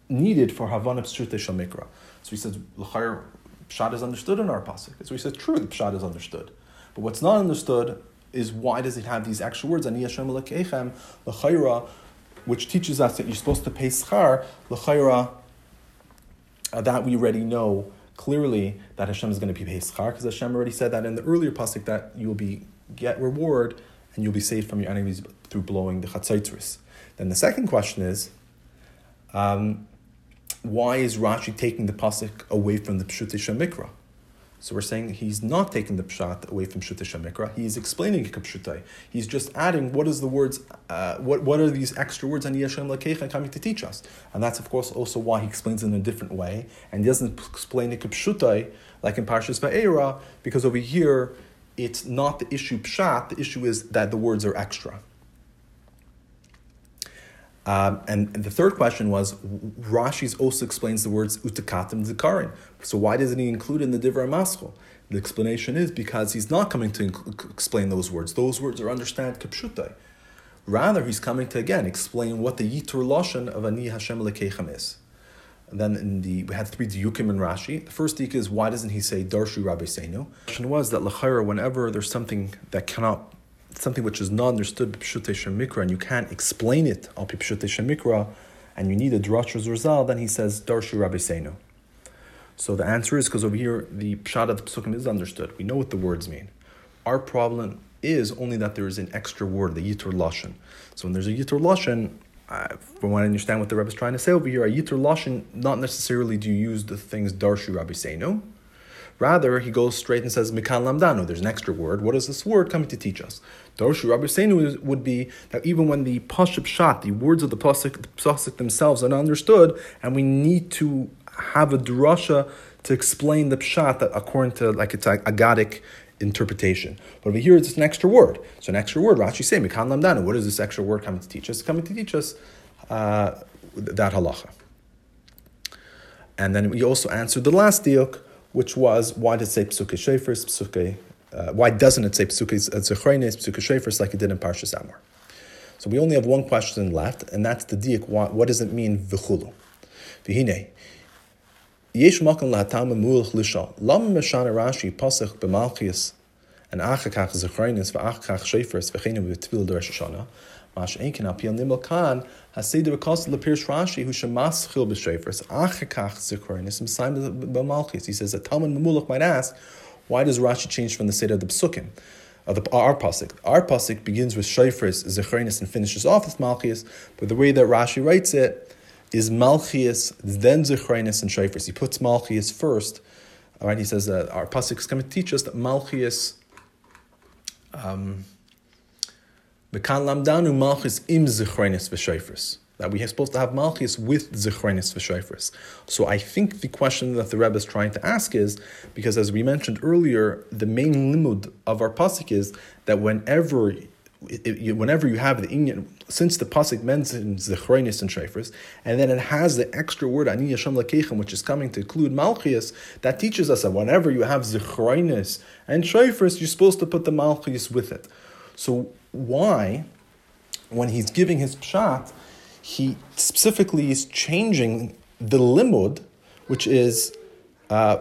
needed for Havana Pshute Shamikra. So he says, L'chayr, Pshat is understood in our Pasuk. So he says, true, the Pshat is understood. But what's not understood is why does it have these extra words, Ani Hashem L'kechem, L'chayra, which teaches us that you're supposed to pay schar, L'chayra, uh, that we already know clearly that Hashem is going to be paid schar, because Hashem already said that in the earlier Pasuk that you will be get reward and you'll be saved from your enemies through blowing the chatzaitzris. Then the second question is, um, why is Rashi taking the pasuk away from the Pshut Mikra? So we're saying he's not taking the pshat away from Pshut Mikra. He's explaining Pshutai. He's just adding what is the words, uh, what what are these extra words Ani Hashem Lakecha coming to teach us, and that's of course also why he explains it in a different way, and he doesn't explain it Pshutai like in Parshas Va'era, because over here it's not the issue pshat. The issue is that the words are extra. Um, and, and, the third question was Rashi also explains the words utakatim zikarin. So why doesn't he include in the Divra Maschel? The explanation is because he's not coming to inc- explain those words. Those words are understand kapshutai. Rather, he's coming to again explain what the yitur lashon of ani Hashem lekechem is. And then in the we had three diyukim in Rashi. The first diyuk is why doesn't he say darshu rabbi seinu? The question was that lachayra whenever there's something that cannot something which is not understood b'pshutei shemikra, and you can't explain it al pshutei shemikra, and you need a drashas rizal, then he says darshu rabbi seinu. So the answer is because over here the pshat of the psukim is understood. We know what the words mean. Our problem is only that there is an extra word, the yitur lashon. So when there's a yitur lashon, uh, from what I understand what the Rebbe is trying to say over here, a yitur lashon, not necessarily do you use the things darshu rabbi seinu, Rather, he goes straight and says, Mikan lamdanu. There's an extra word. What is this word coming to teach us? Dorshu Rabbi Seinu would be that even when the Pashup Shat, the words of the Pasuk, the Pasuk themselves are not understood, and we need to have a drasha to explain the Pshat that according to like it's a Agadic interpretation. But over here, it's an extra word. So an extra word, Rashi say, Mikan lamdanu. What is this extra word coming to teach us? It's coming to teach us uh, that halacha. And then we also answered the last diok, which was why did it say psuke shefers, psuke, uh, why doesn't it say psuke zechreines, psuke shefers like it did in Parshas Amor? So we only have one question left, and that's the diak. What, what does it mean v'chulu? V'hine. Yesh makan lahatam emulch lishal. Lam meshana Rashi pasach b'malchias and achakach zechreinis v'achakach shefers v'cheinu v'tvil d'Rosh. Rashi B'Malchis. He says that Talmud Mamulach might ask, why does Rashi change from the Seder of the Psukim? Of the, our pasuk. Our pasuk begins with Shofars, Zechreinis, and finishes off with Malchias. But the way that Rashi writes it is Malchias, then Zechreinis and Shofars. He puts Malchias first. All right, he says that our pasuk is going to teach us that Malchias. Um, malchus. That we are supposed to have malchus with zichrenis v'shayfris. So I think the question that the Rebbe is trying to ask is because, as we mentioned earlier, the main limud of our pasuk is that whenever whenever you have the Indian, since the pasuk mentions the chroinis and shayfris, and then it has the extra word ani yasham lakechem, which is coming to include malchias, that teaches us that whenever you have zechroinis and shayfris, you're supposed to put the malchias with it. So why, when he's giving his pshat, he specifically is changing the limud, which is uh,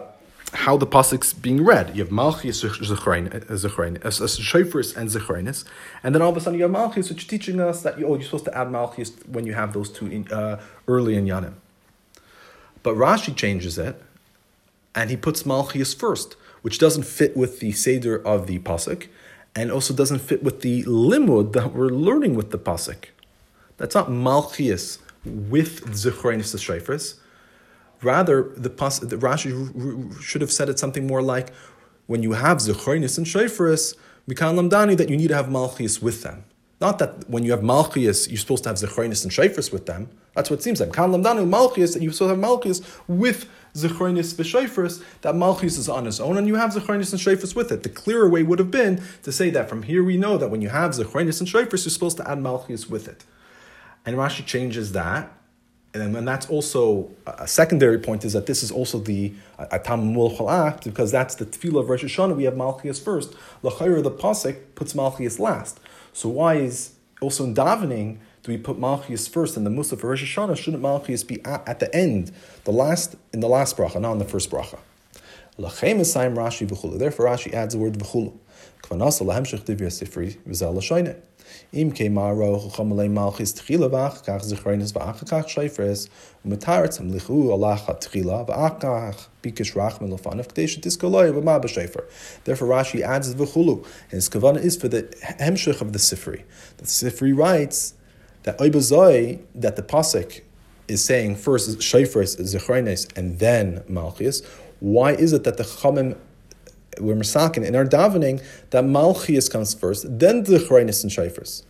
how the pasuk's being read. You have Malchus, Zechrein, Shofars, and Zechreinis, and then all of a sudden you have Malchus, which is teaching us that you, oh, you're supposed to add Malchus when you have those two in, uh, early in Yanim. But Rashi changes it, and he puts Malchus first, which doesn't fit with the Seder of the pasuk, and also doesn't fit with the limud that we're learning with the pasuk. That's not malchias with zechronis the shayfris. Rather, the, pas- the Rashi should have said it something more like, when you have zechronis and shayfris, mikan lamdani that you need to have malchias with them. Not that when you have malchias, you're supposed to have zechronis and shayfris with them. That's what it seems like. Kan lamdani malchias that you're supposed to have malchias with Zechronis v'Shofris, that Malchus is on his own, and you have Zechronis and Shofris with it. The clearer way would have been to say that from here we know that when you have Zechronis and Shofris, you're supposed to add Malchus with it. And Rashi changes that. And then that's also a secondary point is that this is also the atam mulchalach because that's the tefillah of Rosh Hashanah. We have Malchias first. Lachayr the pasuk puts Malchias last. So why is also in davening do we put Malchus first and the Musaf for Rosh Hashanah? Shouldn't Malchus be at, at, the end, the last in the last bracha, not in the first bracha? Therefore, Rashi adds the word v'chulu. Im keimaro chucham alei malchis tchila v'ach kach zichreinis v'ach kach shayfres u'metaretzem lichu alacha tchila v'ach kach bikish rachman l'fanav k'desh tiskoloi v'ma b'shayfer. Therefore, Rashi adds the v'chulu. And his kavana is for the hemshech of the sifri. The sifri writes that Oibazoi, that the Pasuk is saying first Shofars, Zechreines, and then Malchias, why is it that the Chamim we're masakin in our davening that Malchias comes first, then the Zechreines and Shofars?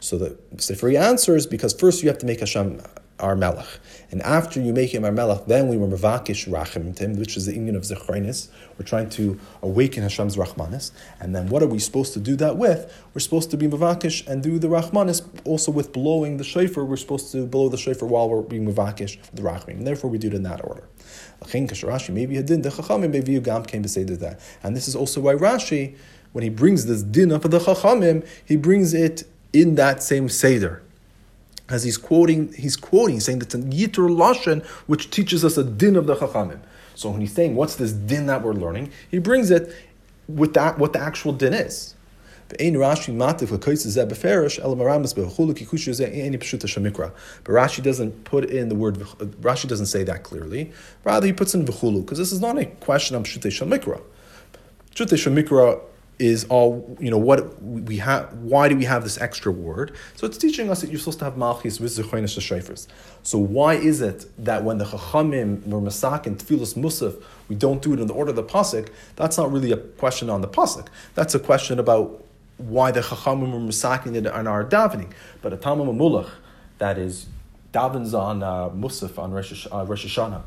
So the Sifri answers because first you have to make Hashem our Melech. And after you make him our Melech, then we were Mavakish Rachim Tim, which is the union of Zechrenis. We're trying to awaken Hashem's Rachmanis. And then what are we supposed to do that with? We're supposed to be Mavakish and do the Rachmanis also with blowing the shofar. We're supposed to blow the shofar while we're being Mavakish the Rachmim. And therefore we do it in that order. Maybe the Chachamim, Gam came to say that. And this is also why Rashi, when he brings this din of the Chachamim, he brings it in that same Seder as he's quoting, he's quoting, saying that it's a Yitr Lashon, which teaches us a din of the Chachamim. So when he's saying, what's this din that we're learning? He brings it with that, what the actual din is. But Rashi doesn't put in the word, Rashi doesn't say that clearly. Rather, he puts in v'chulu, because this is not a question of pshutei shamikra. Pshutei shamikra is all you know what we have why do we have this extra word? So it's teaching us that you're supposed to have malchis with zechonis shayfers so why is it that when the chachamim were masak and tefilus musaf we don't do it in the order of the pasuk? That's not really a question on the pasuk. That's a question about why the chachamim were masaking it on our davening. But a tamam mulach that is davens on uh, musaf on Rosh, uh, Rosh Hashanah.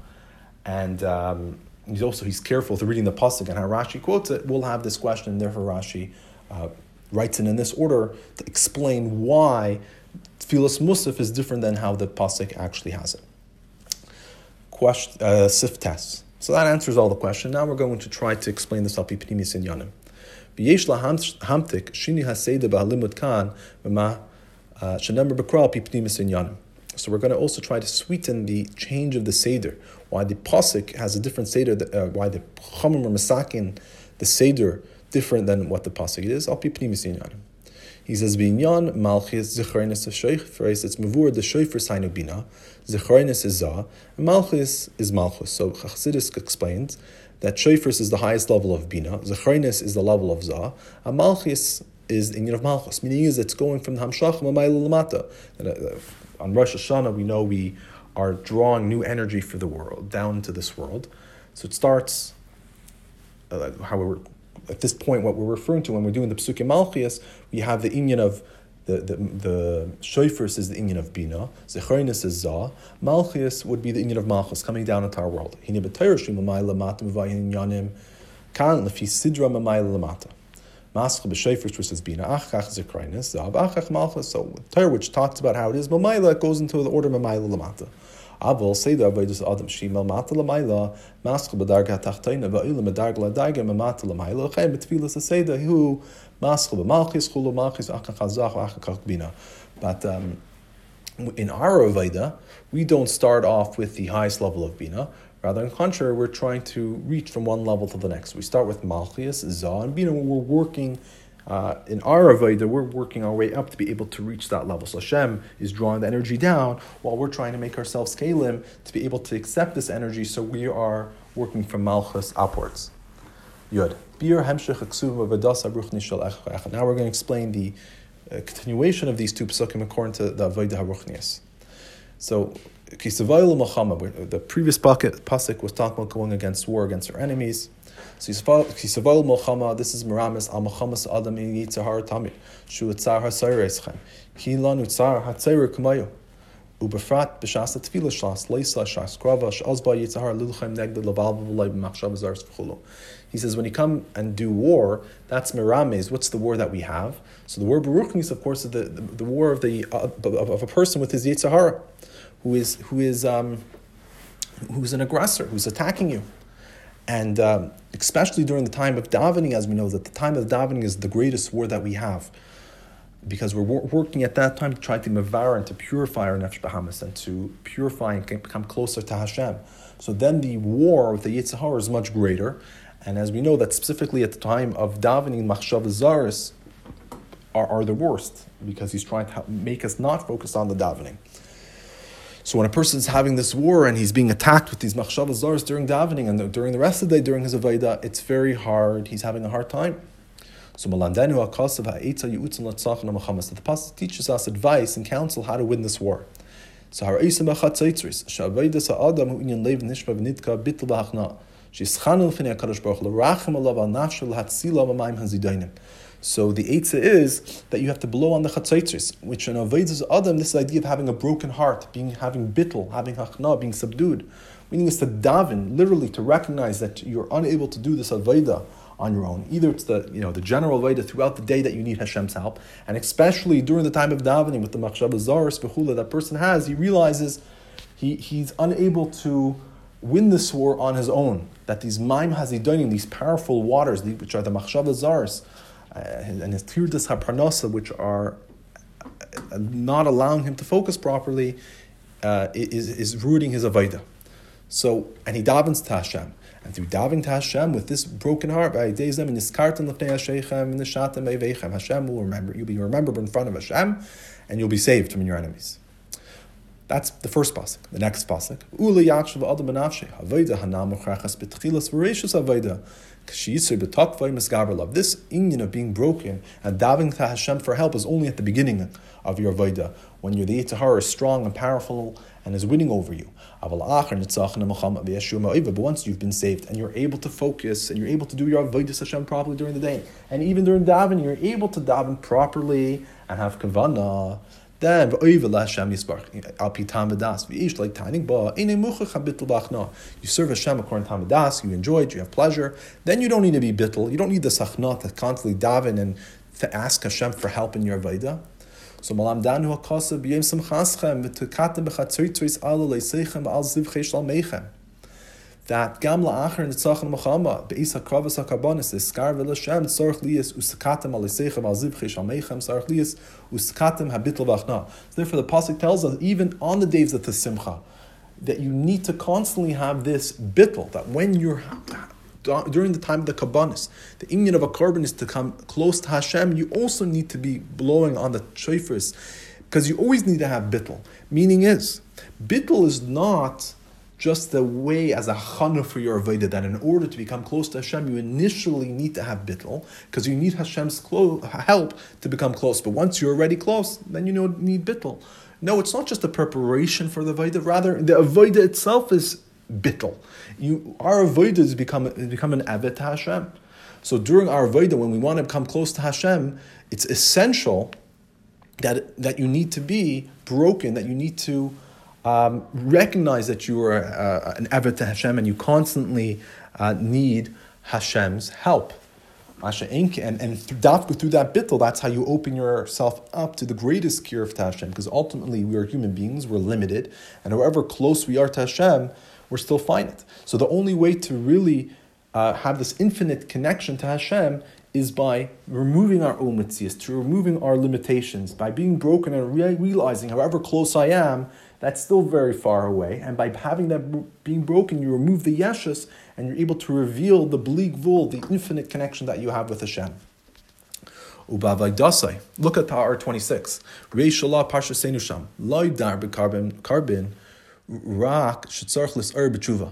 And um, he's also he's careful to reading the pasuk and how Rashi quotes it. We'll have this question, and therefore Rashi uh, writes it in this order to explain why Tfilas Musaf is different than how the pasuk actually has it. Question uh, sif test. So that answers all the question. Now we're going to try to explain this al pipnimis in yanim. B'yesh hamtik shini haseda b'halimud kan v'ma uh, shenemar b'kral in yanim. So we're going to also try to sweeten the change of the Seder. Why the Pasuk has a different Seder, uh, why the Chomim are Masakin, the Seder different than what the pasuk is. Al pi pnimis inyanim. He says, "Binyan malchus zecharinis of shofar." It's mavur the shofar sign of bina. Zecharinis is za, and malchus is malchus. So Chassidus explains that shofar is the highest level of bina. Zecharinis is the level of za, and malchus is the inyan of malchus. Meaning is it's going from the hamshach mamayla lamata. Uh, on Rosh Hashanah, we know we are drawing new energy for the world down into this world. So it starts. Uh, how we're at this point, what we're referring to when we're doing the Psukim Malchias, we have the inyan of the the, the shofars is the inyan of bina, zecharinus is za, malchias would be the inyan of malchus coming down into our world. Kan sidra. Maschel b'shofars which says bina achach zecharinus zav achach malchus. So Torah which talks about how it is mamayla goes into the order mamayla lamata. Aval Seder Avodas Adam Shima Mata Lamayla Maschel B'Darga Tachtayna Va'ila Medarga Ladarga Mamata Lamayla Chem Betfilas Seder Hu Maschel B'Malchis Chulu Malchis Achachazach Achachach Bina. But um, in our Aveda, we don't start off with the highest level of Bina. Rather, on the contrary, we're trying to reach from one level to the next. We start with Malchias, Zah, and Bina. We're working uh, in our Avodah, we're working our way up to be able to reach that level. So Hashem is drawing the energy down while we're trying to make ourselves kalim to be able to accept this energy. So we are working from Malchus upwards. Yud. Now we're going to explain the uh, continuation of these two psukim according to the Avodah HaRuchnias. So, the previous pasuk was talking about going against war against our enemies. So Yisrael Mochama, this is Miramis al Mochamas Adam in Yitzhar Tamid, Shu Tzar HaSayreschem, Ki Lanu Tzar HaTzayre Kumayo, Ubefrat B'Shas Tefila Shas, Leisa Shas Krava, Shazba Yitzhar Lulchem Negde Laval V'Lay B'Machshav Zars V'Chulu. He says, when you come and do war, that's Miramis, What's the war that we have? So the war Baruchnis, of course, is the, the, the war of, the, of, of, a person with his Yitzhahara, who is, who is, um, who's an aggressor, who's attacking you. And um, especially during the time of davening, as we know that the time of davening is the greatest war that we have, because we're wor- working at that time to try to mavar and to purify our nefesh bahamas and to purify and become closer to Hashem. So then the war with the Yitzhahar is much greater, and as we know that specifically at the time of davening, machshav zaris are, are the worst because he's trying to make us not focus on the davening. So when a person is having this war and he's being attacked with these machshavas zars during davening and during the rest of the day during his avodah, it's very hard. He's having a hard time. So malandenu akasav ha'etza yu'utzim latzachon ha'machamas. The pasuk teaches us advice and counsel how to win this war. So haraisim b'chatzitzris sha'avodah sa'adam hu'inyan lev nishma v'nitka bitl b'hachna. She'eschanu l'finei HaKadosh Baruch l'rachem alav al nafshu l'hatzila b'mayim hazidainim. So the Eitzah is that you have to blow on the chatzaitzris, which in Avedis Adam, this idea of having a broken heart, being having bittel, having hachna, being subdued. Meaning is to daven, literally to recognize that you're unable to do this Aveda on your own. Either it's the you know the general Aveda throughout the day that you need Hashem's help, and especially during the time of davening with the machshava zaris v'chula that person has, he realizes he, he's unable to win this war on his own. That these maim hazidonim, these powerful waters, which are the machshava zaris, and his tirdas haparnasa, which are uh, not allowing him to focus properly, uh, is, is rooting his avodah. So, and he davens to Hashem. And through davening to Hashem with this broken heart, by days them in Yiskartan Lefnei Hashem will remember. You'll be remembered in front of Hashem, and you'll be saved from your enemies. That's the first pasuk. The next pasuk. Ula yakshav adam benafshe. Avodah hanam uchrachas betchilas. This inyan of being broken and davening to Hashem for help is only at the beginning of your Vaida, when your Yitzhahar is strong and powerful and is winning over you. But once you've been saved and you're able to focus and you're able to do your Avodah Hashem properly during the day, and even during davening, you're able to daven properly and have kavanah then v'oivel Hashem yisbarach al pitam v'das v'ish like taning ba ene muchach habitl bachna. You serve Hashem according to Hamadas. You enjoy it. You have pleasure. Then you don't need to be bitl. You don't need the sachna to constantly daven and to ask Hashem for help in your vayda. So malam danu hakasa b'yem simchaschem v'tukatem b'chatzoytzoyis al leisechem al zivchei shal meichem that gam la'achar nitzachon machama be'is hakravas hakabanis is skar v'lashem tzorch liyas usakatem alisechem al zivche shalmeichem tzorch liyas usakatem habitl v'achna. Therefore, the pasuk tells us even on the days of the simcha that you need to constantly have this bitl that when you're during the time of the kabbanis, the inyan of a korban is to come close to Hashem. You also need to be blowing on the shofars, because you always need to have bittel. Meaning is, bittel is not just the way as a chana for your avodah that in order to become close to Hashem, you initially need to have bittel because you need Hashem's clo- help to become close. But once you're already close, then you don't need bittel. No, it's not just a preparation for the avodah. Rather, the avodah itself is bittel. You, our avodah has become, become an avet to Hashem. So during our avodah, when we want to come close to Hashem, it's essential that, that you need to be broken, that you need to um, recognize that you are uh, an avet to Hashem and you constantly uh, need Hashem's help. And, and through that bittel, that's how you open yourself up to the greatest cure of Hashem, because ultimately we are human beings, we're limited, and however close we are to Hashem, we're still finite. So the only way to really uh, have this infinite connection to Hashem is by removing our own mitzias, to removing our limitations, by being broken and re- realizing, however close I am, that's still very far away. And by having that being broken, you remove the yeshus and you're able to reveal the bleak vul, the infinite connection that you have with Hashem. Ubavaydasai. Look at Ta'ar 26. Reishalah Parsha Senusham. Loidar bekarbin carbon rak shetzarch lis'er b'tshuva.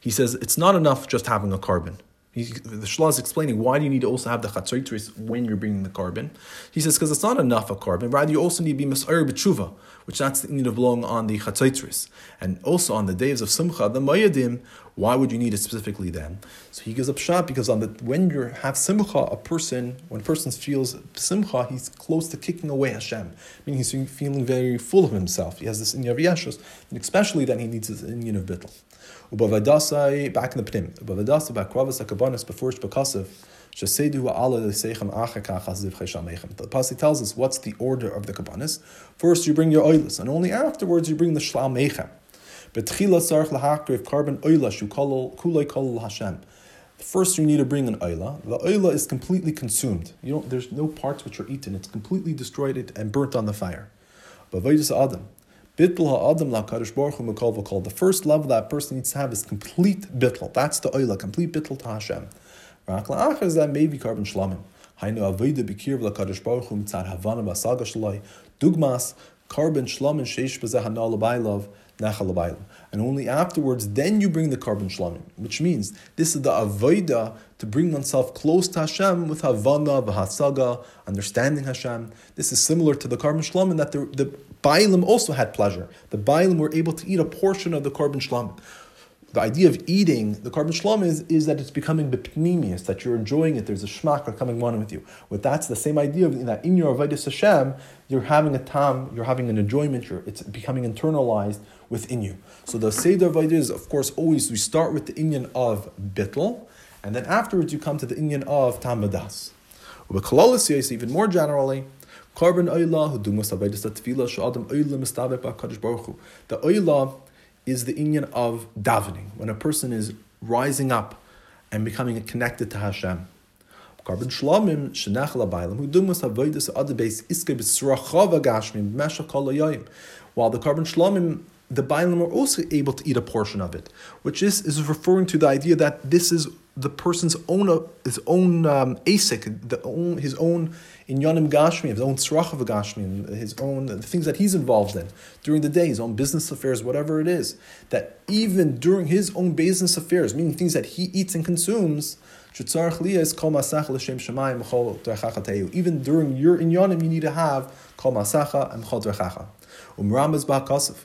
He says it's not enough just having a korban. He, the Shlah is explaining why do you need to also have the chatzotris when you're bringing the korban. He says because it's not enough a korban. Rather, you also need to be misayr b'tshuva, which that's the need of belong on the chatzotris, and also on the days of simcha, the mayadim. Why would you need it specifically then? So he gives up shot because on the when you have simcha, a person when a person feels simcha, he's close to kicking away Hashem, meaning he's feeling very full of himself. He has this of yashus, and especially then he needs his inyan of bittul. Back in the pnim. Ubavadasai back kravas akabanis before shbakasav. The pasuk tells us what's the order of the kabbanis. First, you bring your oilus, and only afterwards you bring the shlam mechem. Betchila. First, you need to bring an oila. The oila is completely consumed. You don't. There's no parts which are eaten. It's completely destroyed and burnt on the fire. Bittul ha'adam la'kadosh baruch hu v'kol. The first level that person needs to have is complete bittul. That's the oila, complete bittul to Hashem. Rak la'achar is that maybe korban shlamim. Hainu avoida b'kir v'la'kadosh baruch hu mitzad havana b'asaga shalai. Dugmas, korban shlamim sheish b'zeh hanal l'bailov. And only afterwards, then you bring the korban shlamim, which means this is the avoida to bring oneself close to Hashem with havana, v'hasaga, understanding Hashem. This is similar to the korban shlamim that the, the Bailim also had pleasure. The Bailim were able to eat a portion of the korban shlamim the idea of eating the korban shalom is, is that it's becoming bipnimius, that you're enjoying it. There's a shmak coming one with you. With that's the same idea of that in your avodas Hashem, you're having a tam, you're having an enjoyment. You're, it's becoming internalized within you. So the seder avodah is, of course, always we start with the inyan of bittel, and then afterwards you come to the inyan of tam badas. With even more generally, Korban Oilah, who do most avodas tefillah, shadam Oilah mistabek ba'kadosh baruch hu. The Oilah is the inyan of davening, when a person is rising up and becoming connected to Hashem. Korban shlamim shenach labaylam who dumas avodas adabes iske b'srachava gashmim b'meshach kol While the korban shlamim the Bailam are also able to eat a portion of it, which is, is referring to the idea that this is the person's own his own um, asik, the own his own inyanim gashmi, his own tzrachav gashmi, his own the things that he's involved in during the day, his own business affairs, whatever it is. That even during his own business affairs, meaning things that he eats and consumes, even during your inyanim, you need to have kol masacha and chol drechacha. Umrambas ba'kasif.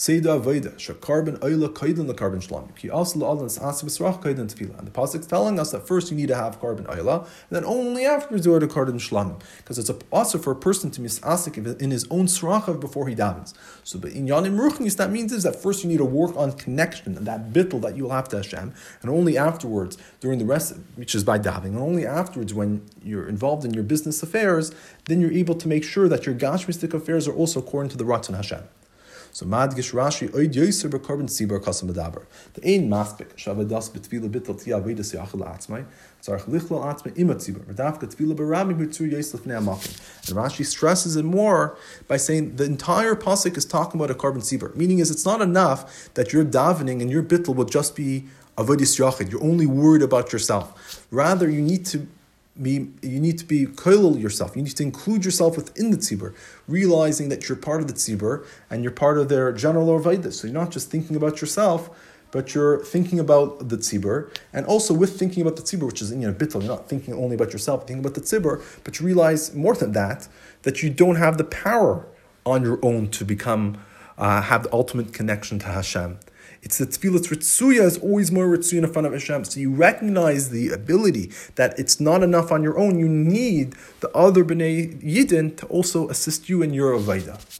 Seder Avodah, Shakarbon Oila Kaidan the korban Shlam. Ki also La'alan Sasa B'Srach Kaidan Tefillah. And the Pasuk's telling us that first you need to have korban Oila, and then only afterwards you order korban Shlam. Because it's also for a person to misasik in his own Srachav before he davens. So but in Yanim Ruchnis, that means is that first you need to work on connection and that bittel that you will have to Hashem, and only afterwards, during the rest, which is by daving, and only afterwards when you're involved in your business affairs, then you're able to make sure that your Gashmistic affairs are also according to the Ratzon Hashem. So Madgish Rashi oid yoser b'korban tzibur kasam medaber. The ein maspik shavadas b'tvila bittel tia avedus yachal atzmai. Tzarech lichlo atzmai ima tzibur. V'davka tvila b'rami b'tzu yois lefnei amakim. And Rashi stresses it more by saying the entire pasuk is talking about a korban tzibur. Meaning is it's not enough that your davening and your bittel will just be avodis yachid. You're only worried about yourself. Rather, you need to be, you need to be koilel yourself. You need to include yourself within the tzibur, realizing that you're part of the tzibur and you're part of their general orvaidah. So you're not just thinking about yourself, but you're thinking about the tzibur, and also with thinking about the tzibur, which is in your bittul, you're not thinking only about yourself, thinking about the tzibur, but you realize more than that that you don't have the power on your own to become uh, have the ultimate connection to Hashem. It's the tefillah ritzuya is always more ritzuya in front of Hashem. So you recognize the ability that it's not enough on your own. You need the other bnei yidden to also assist you in your avodah.